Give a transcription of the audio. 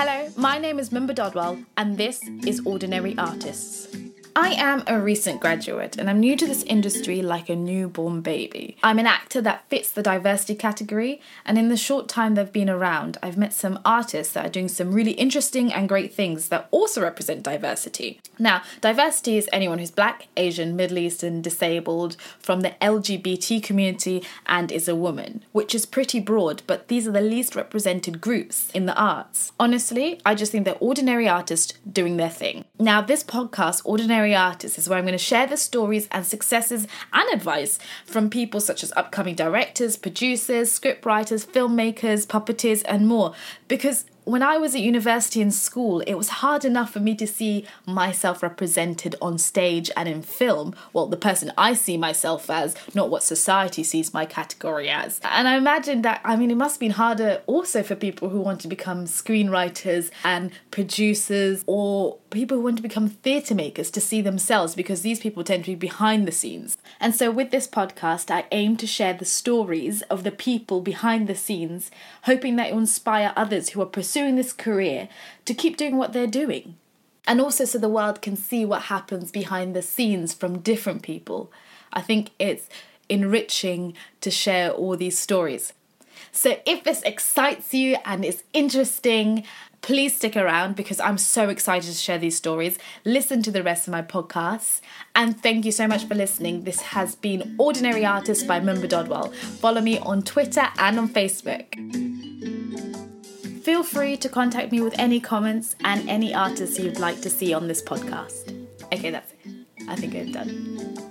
Hello, my name is Mumba Dodwell, and this is Ordinary Artists. I am a recent graduate and I'm new to this industry like a newborn baby. I'm an actor that fits the diversity category, and in the short time they've been around, I've met some artists that are doing some really interesting and great things that also represent diversity. Now, diversity is anyone who's black, Asian, Middle Eastern, disabled, from the LGBT community, and is a woman, which is pretty broad, but these are the least represented groups in the arts. Honestly, I just think they're ordinary artists doing their thing. Now, this podcast, Ordinary Artists is where I'm going to share the stories and successes and advice from people such as upcoming directors, producers, scriptwriters, filmmakers, puppeteers, and more. Because when I was at university and school, it was hard enough for me to see myself represented on stage and in film. Well, the person I see myself as, not what society sees my category as. And I imagine that, I mean, it must have been harder also for people who want to become screenwriters and producers or people who want to become theatre makers to see themselves because these people tend to be behind the scenes. And so, with this podcast, I aim to share the stories of the people behind the scenes, hoping that it will inspire others who are pursuing pursuing this career to keep doing what they're doing. And also so the world can see what happens behind the scenes from different people. I think it's enriching to share all these stories. So if this excites you and is interesting, please stick around because I'm so excited to share these stories. Listen to the rest of my podcasts. And thank you so much for listening. This has been Ordinary Artist by Mumba Dodwell. Follow me on Twitter and on Facebook. Free to contact me with any comments and any artists you'd like to see on this podcast. Okay, that's it. I think I'm done.